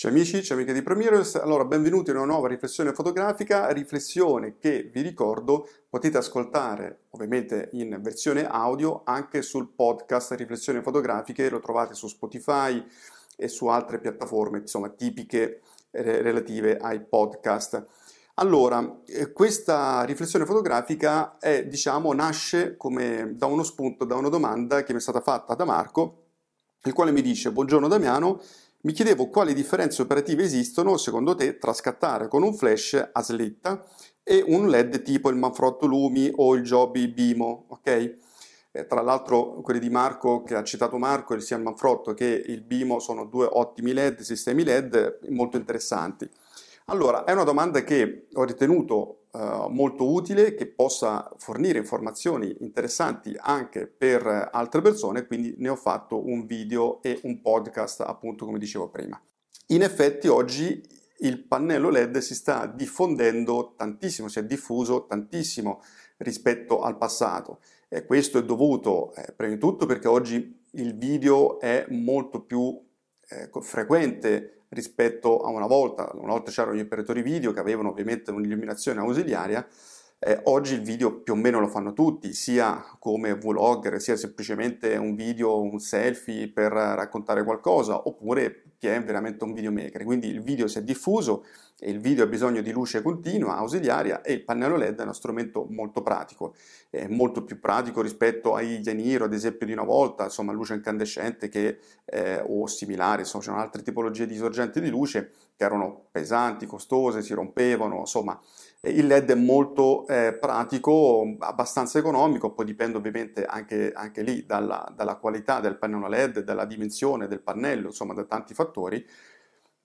Ciao amici, ciao amiche di ProMirrors, allora benvenuti in una nuova riflessione fotografica, riflessione che vi ricordo potete ascoltare ovviamente in versione audio anche sul podcast Riflessioni fotografiche, lo trovate su Spotify e su altre piattaforme insomma tipiche eh, relative ai podcast. Allora, eh, questa riflessione fotografica è, diciamo, nasce come da uno spunto, da una domanda che mi è stata fatta da Marco, il quale mi dice, buongiorno Damiano, mi chiedevo quali differenze operative esistono secondo te tra scattare con un flash a slitta e un LED tipo il Manfrotto Lumi o il Joby Bimo, ok? Eh, tra l'altro quelli di Marco, che ha citato Marco, sia il Manfrotto che il Bimo sono due ottimi LED, sistemi LED molto interessanti. Allora, è una domanda che ho ritenuto uh, molto utile, che possa fornire informazioni interessanti anche per altre persone, quindi ne ho fatto un video e un podcast, appunto come dicevo prima. In effetti oggi il pannello LED si sta diffondendo tantissimo, si è diffuso tantissimo rispetto al passato. E questo è dovuto eh, prima di tutto perché oggi il video è molto più eh, frequente rispetto a una volta. Una volta c'erano gli operatori video che avevano ovviamente un'illuminazione ausiliaria, eh, oggi il video più o meno lo fanno tutti, sia come vlogger, sia semplicemente un video, un selfie per raccontare qualcosa, oppure chi è veramente un videomaker. Quindi il video si è diffuso il video ha bisogno di luce continua, ausiliaria e il pannello LED è uno strumento molto pratico, è molto più pratico rispetto ai Yaniro, ad esempio di una volta, insomma luce incandescente che, eh, o similare, insomma c'erano altre tipologie di sorgenti di luce che erano pesanti, costose, si rompevano, insomma. Il LED è molto eh, pratico, abbastanza economico, poi dipende ovviamente anche, anche lì dalla, dalla, qualità del pannello LED, dalla dimensione del pannello, insomma da tanti fattori,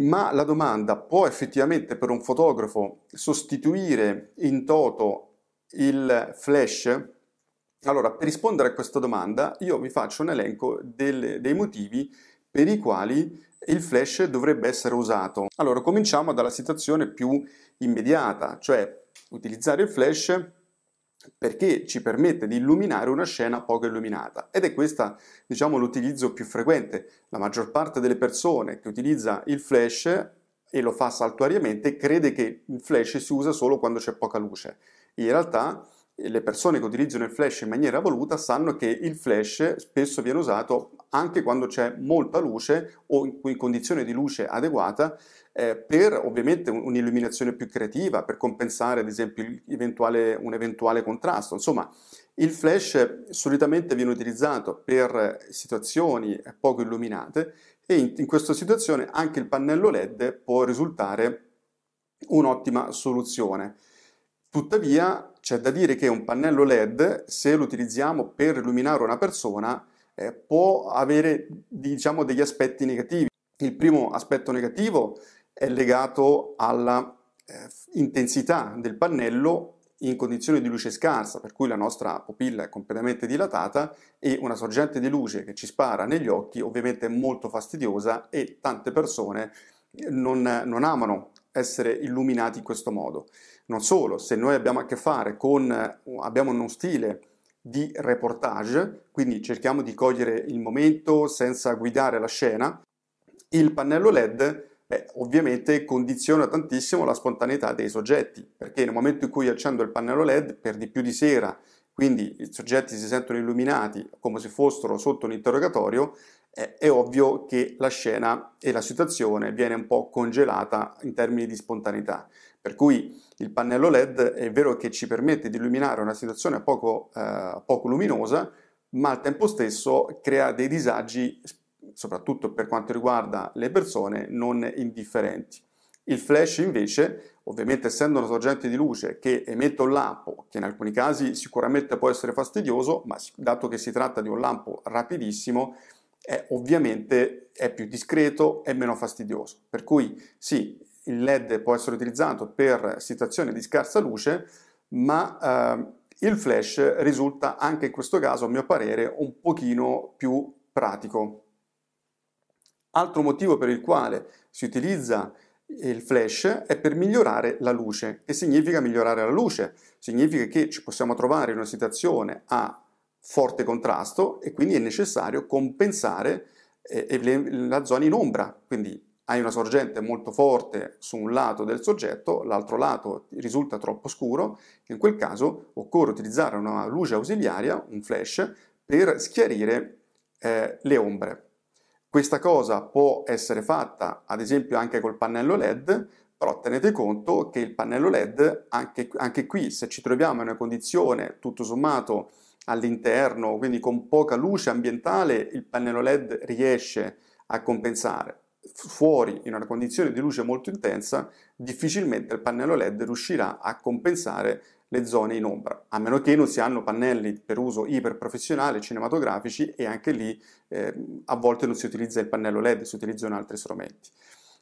ma la domanda può effettivamente per un fotografo sostituire in toto il flash? Allora, per rispondere a questa domanda io vi faccio un elenco del, dei motivi per i quali il flash dovrebbe essere usato. Allora, cominciamo dalla situazione più immediata, cioè utilizzare il flash perché ci permette di illuminare una scena poco illuminata ed è questo diciamo l'utilizzo più frequente. La maggior parte delle persone che utilizza il flash e lo fa saltuariamente crede che il flash si usa solo quando c'è poca luce. In realtà le persone che utilizzano il flash in maniera voluta sanno che il flash spesso viene usato anche quando c'è molta luce o in condizioni di luce adeguata eh, per ovviamente un'illuminazione più creativa, per compensare ad esempio un eventuale contrasto. Insomma, il flash solitamente viene utilizzato per situazioni poco illuminate e in, in questa situazione anche il pannello LED può risultare un'ottima soluzione. Tuttavia c'è da dire che un pannello LED, se lo utilizziamo per illuminare una persona, eh, può avere diciamo, degli aspetti negativi. Il primo aspetto negativo è legato alla eh, intensità del pannello in condizioni di luce scarsa, per cui la nostra pupilla è completamente dilatata e una sorgente di luce che ci spara negli occhi ovviamente è molto fastidiosa e tante persone non, non amano essere illuminati in questo modo. Non solo, se noi abbiamo a che fare con, abbiamo uno stile di reportage, quindi cerchiamo di cogliere il momento senza guidare la scena, il pannello LED beh, ovviamente condiziona tantissimo la spontaneità dei soggetti, perché nel momento in cui accendo il pannello LED, per di più di sera, quindi i soggetti si sentono illuminati come se fossero sotto un interrogatorio, è, è ovvio che la scena e la situazione viene un po' congelata in termini di spontaneità. Per cui il pannello LED è vero che ci permette di illuminare una situazione poco, eh, poco luminosa, ma al tempo stesso crea dei disagi, soprattutto per quanto riguarda le persone, non indifferenti. Il flash invece, ovviamente essendo una sorgente di luce che emette un lampo, che in alcuni casi sicuramente può essere fastidioso, ma dato che si tratta di un lampo rapidissimo, è ovviamente è più discreto e meno fastidioso. Per cui sì, il LED può essere utilizzato per situazioni di scarsa luce, ma eh, il flash risulta anche in questo caso, a mio parere, un pochino più pratico. Altro motivo per il quale si utilizza il flash è per migliorare la luce. Che significa migliorare la luce? Significa che ci possiamo trovare in una situazione a forte contrasto e quindi è necessario compensare eh, la zona in ombra. Quindi hai una sorgente molto forte su un lato del soggetto, l'altro lato risulta troppo scuro, in quel caso occorre utilizzare una luce ausiliaria, un flash, per schiarire eh, le ombre. Questa cosa può essere fatta ad esempio anche col pannello LED, però tenete conto che il pannello LED, anche, anche qui se ci troviamo in una condizione tutto sommato all'interno, quindi con poca luce ambientale, il pannello LED riesce a compensare. Fuori, in una condizione di luce molto intensa, difficilmente il pannello LED riuscirà a compensare le zone in ombra, a meno che non si hanno pannelli per uso iperprofessionale, cinematografici e anche lì eh, a volte non si utilizza il pannello LED, si utilizzano altri strumenti.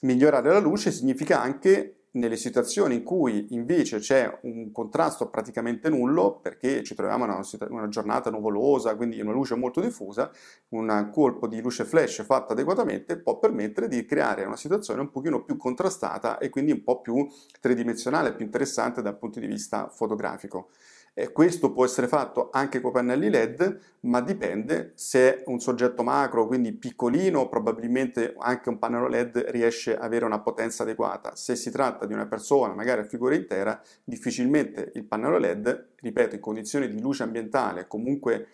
Migliorare la luce significa anche nelle situazioni in cui invece c'è un contrasto praticamente nullo, perché ci troviamo in una, una, giornata nuvolosa, quindi una luce molto diffusa, un colpo di luce flash fatto adeguatamente può permettere di creare una situazione un pochino più contrastata e quindi un po' più tridimensionale, più interessante dal punto di vista fotografico. Eh, questo può essere fatto anche con pannelli LED, ma dipende se è un soggetto macro, quindi piccolino, probabilmente anche un pannello LED riesce ad avere una potenza adeguata. Se si tratta di una persona, magari a figura intera, difficilmente il pannello LED, ripeto, in condizioni di luce ambientale, comunque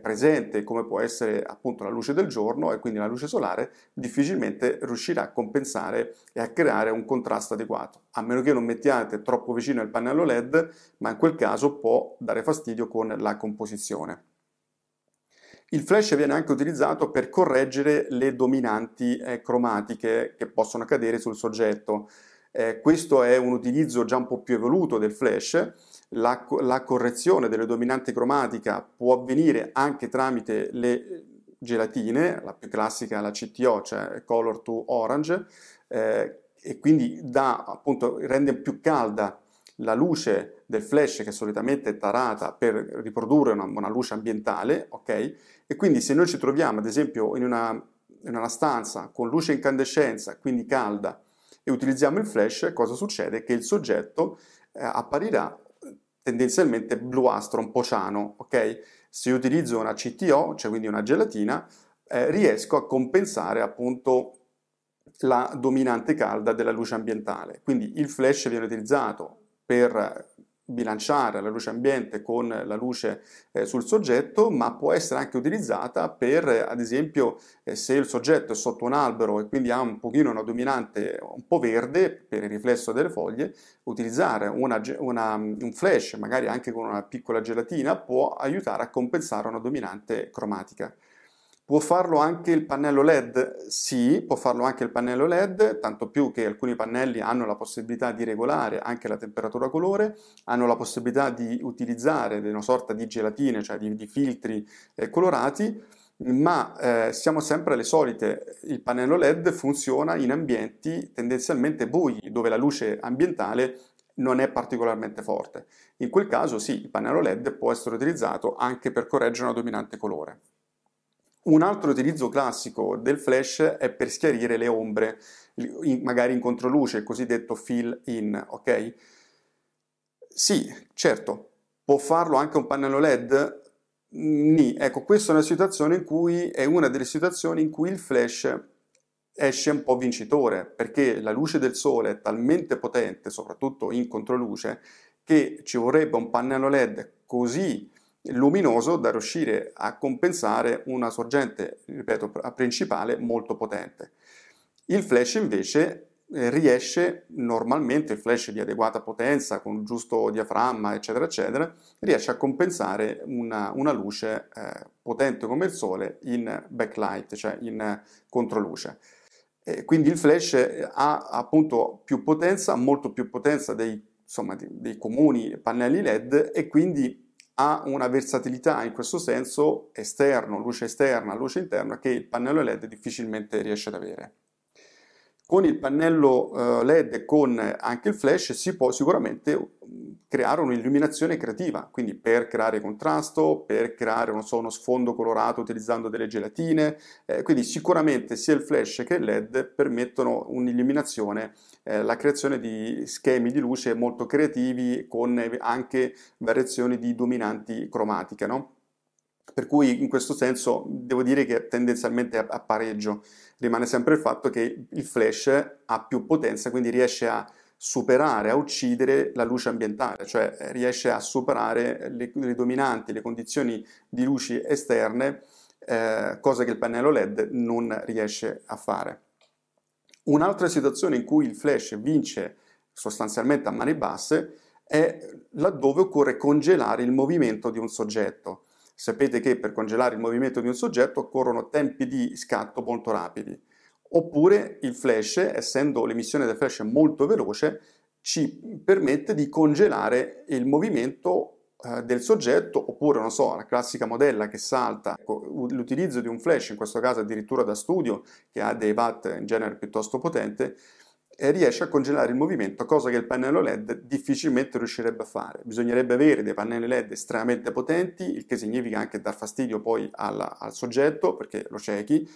presente come può essere appunto la luce del giorno e quindi la luce solare, difficilmente riuscirà a compensare e a creare un contrasto adeguato, a meno che non mettiate troppo vicino il pannello LED, ma in quel caso può dare fastidio con la composizione. Il flash viene anche utilizzato per correggere le dominanti eh, cromatiche che possono cadere sul soggetto. Eh, questo è un utilizzo già un po' più evoluto del flash la, la correzione delle dominanti cromatica può avvenire anche tramite le gelatine, la più classica la CTO, cioè Color to Orange, eh, e quindi dà, appunto, rende più calda la luce del flash che solitamente è tarata per riprodurre una, una luce ambientale, ok? E quindi se noi ci troviamo ad esempio in una, in una stanza con luce incandescenza, quindi calda, e utilizziamo il flash, cosa succede? Che il soggetto eh, apparirà tendenzialmente bluastro, un po' ciano, ok? Se utilizzo una CTO, cioè quindi una gelatina, eh, riesco a compensare appunto la dominante calda della luce ambientale. Quindi il flash viene utilizzato per bilanciare la luce ambiente con la luce eh, sul soggetto, ma può essere anche utilizzata per, ad esempio, eh, se il soggetto è sotto un albero e quindi ha un pochino una dominante un po' verde per il riflesso delle foglie, utilizzare una, una, un flash, magari anche con una piccola gelatina, può aiutare a compensare una dominante cromatica. Può farlo anche il pannello LED? Sì, può farlo anche il pannello LED, tanto più che alcuni pannelli hanno la possibilità di regolare anche la temperatura colore, hanno la possibilità di utilizzare una sorta di gelatine, cioè di, di filtri eh, colorati, ma eh, siamo sempre alle solite. Il pannello LED funziona in ambienti tendenzialmente bui, dove la luce ambientale non è particolarmente forte. In quel caso sì, il pannello LED può essere utilizzato anche per correggere una dominante colore. Un altro utilizzo classico del flash è per schiarire le ombre, magari in controluce, il cosiddetto fill in, ok? Sì, certo, può farlo anche un pannello LED? Ni. Ecco, questa è una situazione in cui è una delle situazioni in cui il flash esce un po' vincitore, perché la luce del sole è talmente potente, soprattutto in controluce, che ci vorrebbe un pannello LED così luminoso da riuscire a compensare una sorgente, ripeto, principale molto potente. Il flash invece eh, riesce normalmente, il flash di adeguata potenza, con giusto diaframma, eccetera, eccetera, riesce a compensare una, una luce eh, potente come il sole in backlight, cioè in controluce. E quindi il flash ha appunto più potenza, molto più potenza dei, insomma, dei comuni pannelli LED e quindi ha una versatilità in questo senso esterno, luce esterna, luce interna che il pannello LED difficilmente riesce ad avere. Con il pannello eh, LED e con anche il flash si può sicuramente mm, creare un'illuminazione creativa, quindi per creare contrasto, per creare so, uno sfondo colorato utilizzando delle gelatine, eh, quindi sicuramente sia il flash che il LED permettono un'illuminazione, eh, la creazione di schemi di luce molto creativi con anche variazioni di dominanti cromatiche, no? Per cui in questo senso devo dire che tendenzialmente a pareggio rimane sempre il fatto che il flash ha più potenza, quindi riesce a superare, a uccidere la luce ambientale, cioè riesce a superare le, le dominanti, le condizioni di luci esterne, eh, cosa che il pannello LED non riesce a fare. Un'altra situazione in cui il flash vince sostanzialmente a mani basse è laddove occorre congelare il movimento di un soggetto. Sapete che per congelare il movimento di un soggetto occorrono tempi di scatto molto rapidi. Oppure il flash, essendo l'emissione del flash molto veloce, ci permette di congelare il movimento eh, del soggetto, oppure, non so, la classica modella che salta. Ecco, l'utilizzo di un flash, in questo caso addirittura da studio, che ha dei watt in genere piuttosto potente, e riesce a congelare il movimento, cosa che il pannello LED difficilmente riuscirebbe a fare. Bisognerebbe avere dei pannelli LED estremamente potenti, il che significa anche dar fastidio poi alla, al soggetto perché lo ciechi,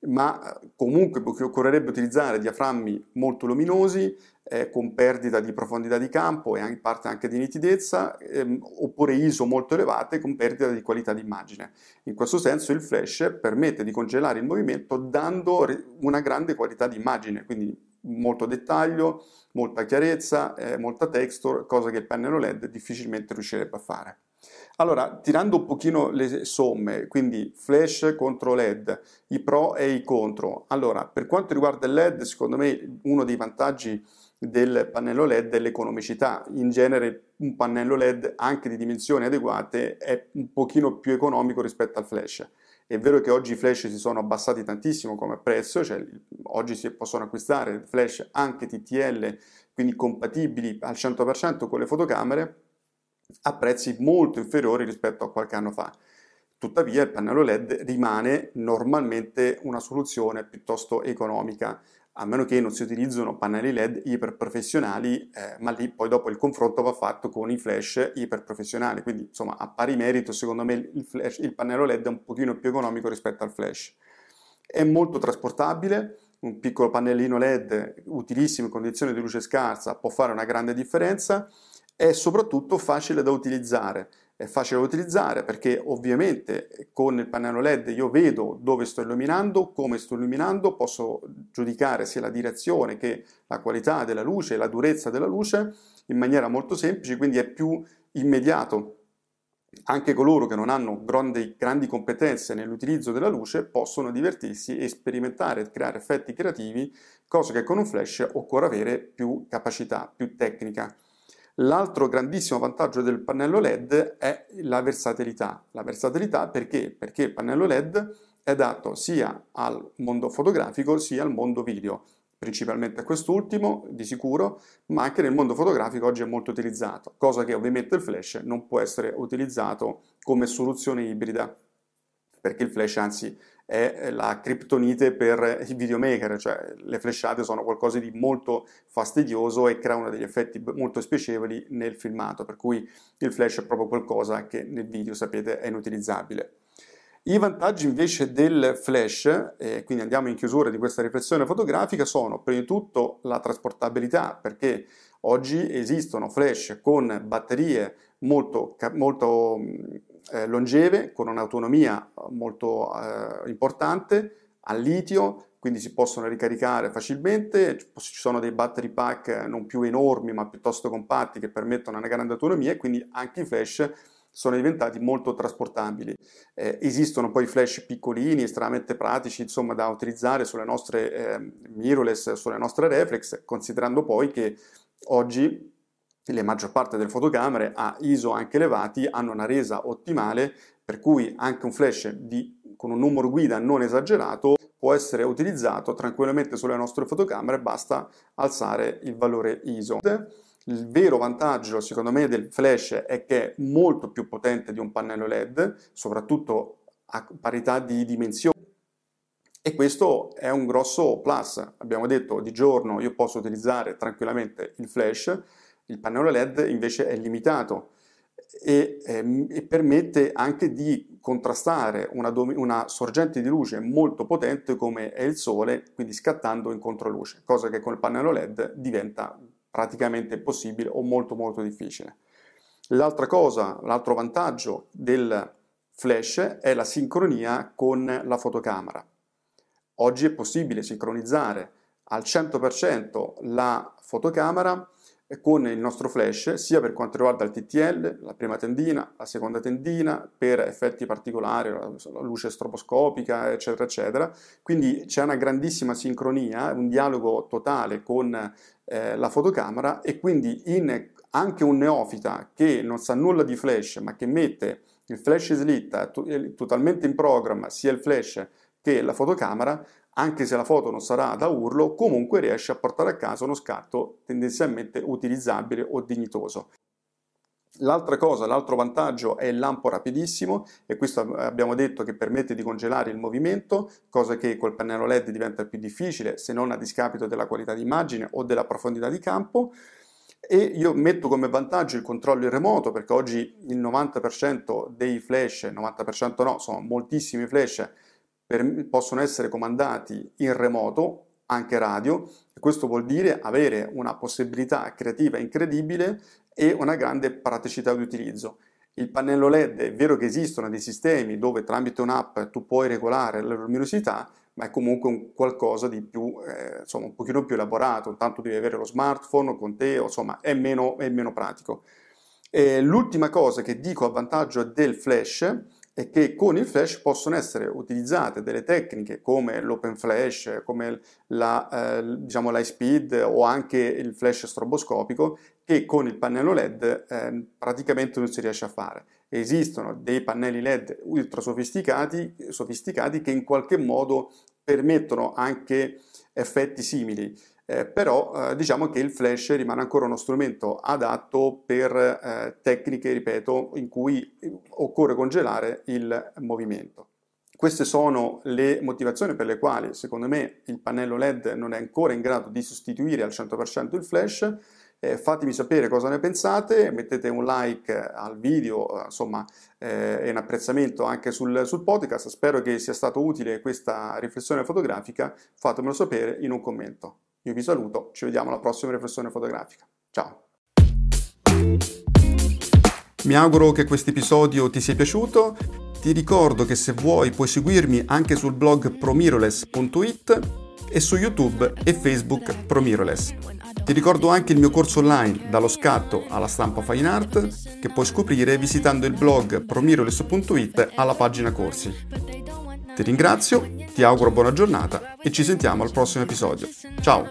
ma eh, comunque occorrerebbe utilizzare diaframmi molto luminosi, eh, con perdita di profondità di campo e in parte anche di nitidezza, ehm, oppure ISO molto elevate con perdita di qualità di immagine. In questo senso il flash permette di congelare il movimento dando una grande qualità di immagine, quindi molto dettaglio, molta chiarezza, eh, molta texture, cosa che il pannello LED difficilmente riuscirebbe a fare. Allora, tirando un pochino le somme, quindi flash contro LED, i pro e i contro. Allora, per quanto riguarda il LED, secondo me uno dei vantaggi del pannello LED è l'economicità. In genere un pannello LED anche di dimensioni adeguate è un pochino più economico rispetto al flash. È vero che oggi i flash si sono abbassati tantissimo come prezzo, cioè oggi si possono acquistare flash anche TTL, quindi compatibili al 100% con le fotocamere, a prezzi molto inferiori rispetto a qualche anno fa. Tuttavia il pannello LED rimane normalmente una soluzione piuttosto economica a meno che non si utilizzino pannelli LED iperprofessionali, eh, ma lì poi dopo il confronto va fatto con i flash iperprofessionali, quindi insomma a pari merito secondo me il, flash, il pannello LED è un pochino più economico rispetto al flash. È molto trasportabile, un piccolo pannellino LED utilissimo in condizioni di luce scarsa può fare una grande differenza, è soprattutto facile da utilizzare è facile da utilizzare perché ovviamente con il pannello LED io vedo dove sto illuminando, come sto illuminando, posso giudicare sia la direzione che la qualità della luce la durezza della luce in maniera molto semplice, quindi è più immediato. Anche coloro che non hanno grandi, grandi competenze nell'utilizzo della luce possono divertirsi e sperimentare e creare effetti creativi, cosa che con un flash occorre avere più capacità, più tecnica. L'altro grandissimo vantaggio del pannello LED è la versatilità. La versatilità perché? Perché il pannello LED è dato sia al mondo fotografico sia al mondo video, principalmente a quest'ultimo di sicuro, ma anche nel mondo fotografico oggi è molto utilizzato, cosa che ovviamente il flash non può essere utilizzato come soluzione ibrida, perché il flash anzi è la criptonite per i videomaker, cioè le flashate sono qualcosa di molto fastidioso e creano degli effetti molto spiacevoli nel filmato, per cui il flash è proprio qualcosa che nel video sapete è inutilizzabile. I vantaggi invece del flash, e quindi andiamo in chiusura di questa riflessione fotografica, sono prima di tutto la trasportabilità, perché oggi esistono flash con batterie molto, molto eh, longeve, con un'autonomia molto eh, importante, al litio, quindi si possono ricaricare facilmente, ci sono dei battery pack non più enormi ma piuttosto compatti che permettono una grande autonomia e quindi anche i flash sono diventati molto trasportabili. Eh, esistono poi flash piccolini, estremamente pratici, insomma, da utilizzare sulle nostre eh, mirrorless, sulle nostre reflex, considerando poi che oggi la maggior parte delle fotocamere a ISO anche elevati hanno una resa ottimale per cui anche un flash di, con un numero guida non esagerato può essere utilizzato tranquillamente sulle nostre fotocamere, basta alzare il valore ISO. Il vero vantaggio, secondo me, del flash è che è molto più potente di un pannello LED, soprattutto a parità di dimensioni. E questo è un grosso plus. Abbiamo detto di giorno io posso utilizzare tranquillamente il flash, il pannello LED invece è limitato e, ehm, e permette anche di contrastare una, una, sorgente di luce molto potente come è il sole, quindi scattando in controluce, cosa che con il pannello LED diventa praticamente impossibile o molto molto difficile. L'altra cosa, l'altro vantaggio del flash è la sincronia con la fotocamera. Oggi è possibile sincronizzare al 100% la fotocamera con il nostro flash sia per quanto riguarda il TTL, la prima tendina, la seconda tendina, per effetti particolari, la luce stroboscopica, eccetera, eccetera. Quindi c'è una grandissima sincronia, un dialogo totale con eh, la fotocamera e quindi in, anche un neofita che non sa nulla di flash ma che mette il flash slitta totalmente in programma sia il flash che la fotocamera anche se la foto non sarà da urlo, comunque riesce a portare a casa uno scatto tendenzialmente utilizzabile o dignitoso. L'altra cosa, l'altro vantaggio è il lampo rapidissimo e questo abbiamo detto che permette di congelare il movimento, cosa che col pannello LED diventa più difficile se non a discapito della qualità di immagine o della profondità di campo. E io metto come vantaggio il controllo in remoto perché oggi il 90% dei flash, 90% no, sono moltissimi flash per, possono essere comandati in remoto, anche radio, e questo vuol dire avere una possibilità creativa incredibile e una grande praticità di utilizzo. Il pannello LED è vero che esistono dei sistemi dove tramite un'app tu puoi regolare la luminosità, ma è comunque un qualcosa di più, eh, insomma, un pochino più elaborato, intanto devi avere lo smartphone con te, insomma, è meno, è meno pratico. E l'ultima cosa che dico a vantaggio del flash è che con il flash possono essere utilizzate delle tecniche come l'open flash, come la, eh, diciamo l'high speed o anche il flash stroboscopico che con il pannello LED eh, praticamente non si riesce a fare. Esistono dei pannelli LED ultra sofisticati, sofisticati che in qualche modo permettono anche effetti simili eh, però eh, diciamo che il flash rimane ancora uno strumento adatto per eh, tecniche, ripeto, in cui occorre congelare il movimento. Queste sono le motivazioni per le quali, secondo me, il pannello LED non è ancora in grado di sostituire al 100% il flash. Eh, fatemi sapere cosa ne pensate, mettete un like al video, insomma, eh, un apprezzamento anche sul, sul podcast. Spero che sia stato utile questa riflessione fotografica. Fatemelo sapere in un commento. Io vi saluto, ci vediamo alla prossima riflessione fotografica. Ciao! Mi auguro che questo episodio ti sia piaciuto. Ti ricordo che se vuoi puoi seguirmi anche sul blog promiroless.it e su YouTube e Facebook Promiroless. Ti ricordo anche il mio corso online dallo scatto alla stampa fine art che puoi scoprire visitando il blog promiroless.it alla pagina corsi. Ti ringrazio, ti auguro buona giornata e ci sentiamo al prossimo episodio. Ciao!